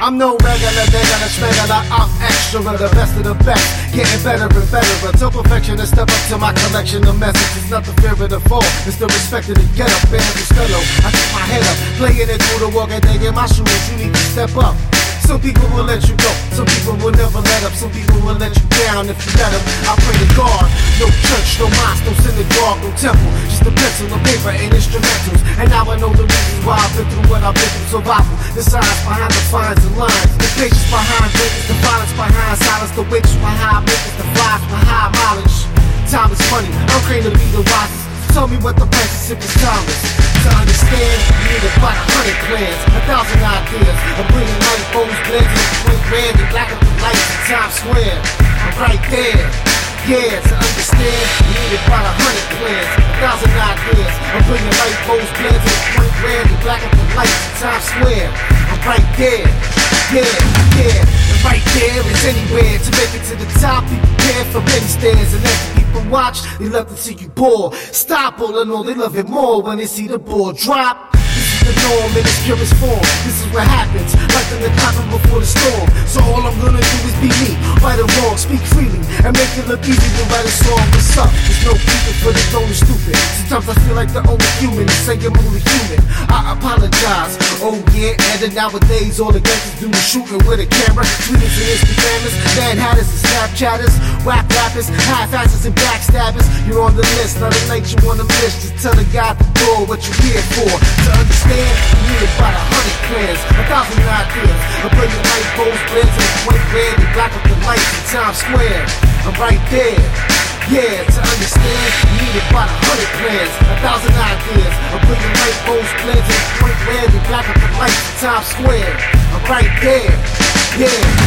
I'm no regular, regular, schmegular, I'm extra, the best of the best. Getting better and better, until perfection and step up to my collection of messages. Not the fear of the fall, it's the respect of the get up, man, the stello. I keep my head up, playing it through the walk and they in my shoes. You need to step up. Some people will let you go, some people will never let up, some people will let you down if you let them. I pray to God, no church, no mosque, no synagogue, no temple, just a pencil, a paper, and instrumentals. And now I know the I've been through what I've been through. Survival, the science behind the fines and lines, the patience behind greatness, the violence behind silence, the witch behind makers, the flies behind knowledge. Time is money, I'm trained to be the wisest. Tell me what the price is if it's timeless. To understand, you need about a hundred plans, a thousand ideas. I'm bringing light bulbs, blends in between red and black up the lights in Times Square. I'm right there. Yeah, to understand, you need about a hundred plans, thousand ideas. I'm bringing light bulbs, blends in between red and black up the lights Times Square. I'm right there. Yeah, yeah, and right there is anywhere to make it to the top. Be prepared for many stairs and let the people watch. They love to see you bore. Stop all in all, they love it more when they see the ball drop. This is the norm in its purest form. This is what happens, like in the happen before the storm. So all I'm gonna do is be me, right or wrong, speak freely, and make it look easy to write a song. What's up? There's no people for the only stupid. Sometimes I feel like the only human to say I'm only human. I apologize. Oh yeah, and nowadays all the gangsters do is shooting with a camera. Tweeters and Instagrammers, mad hatters and Snapchatters, whack rappers, half-asses and backstabbers. You're on the list, not a night you wanna miss. Just tell the guy at the door what you're here for. To understand, you need by a hundred plans, thousand ideas. I'm bringing light bulbs, blends in white, red, and black up the lights in Times Square. I'm right there. Yeah, to understand, you need about a hundred plans, a thousand ideas. I'm bringing light bulbs, blends in white, red, and black up the lights in Times Square. I'm right there.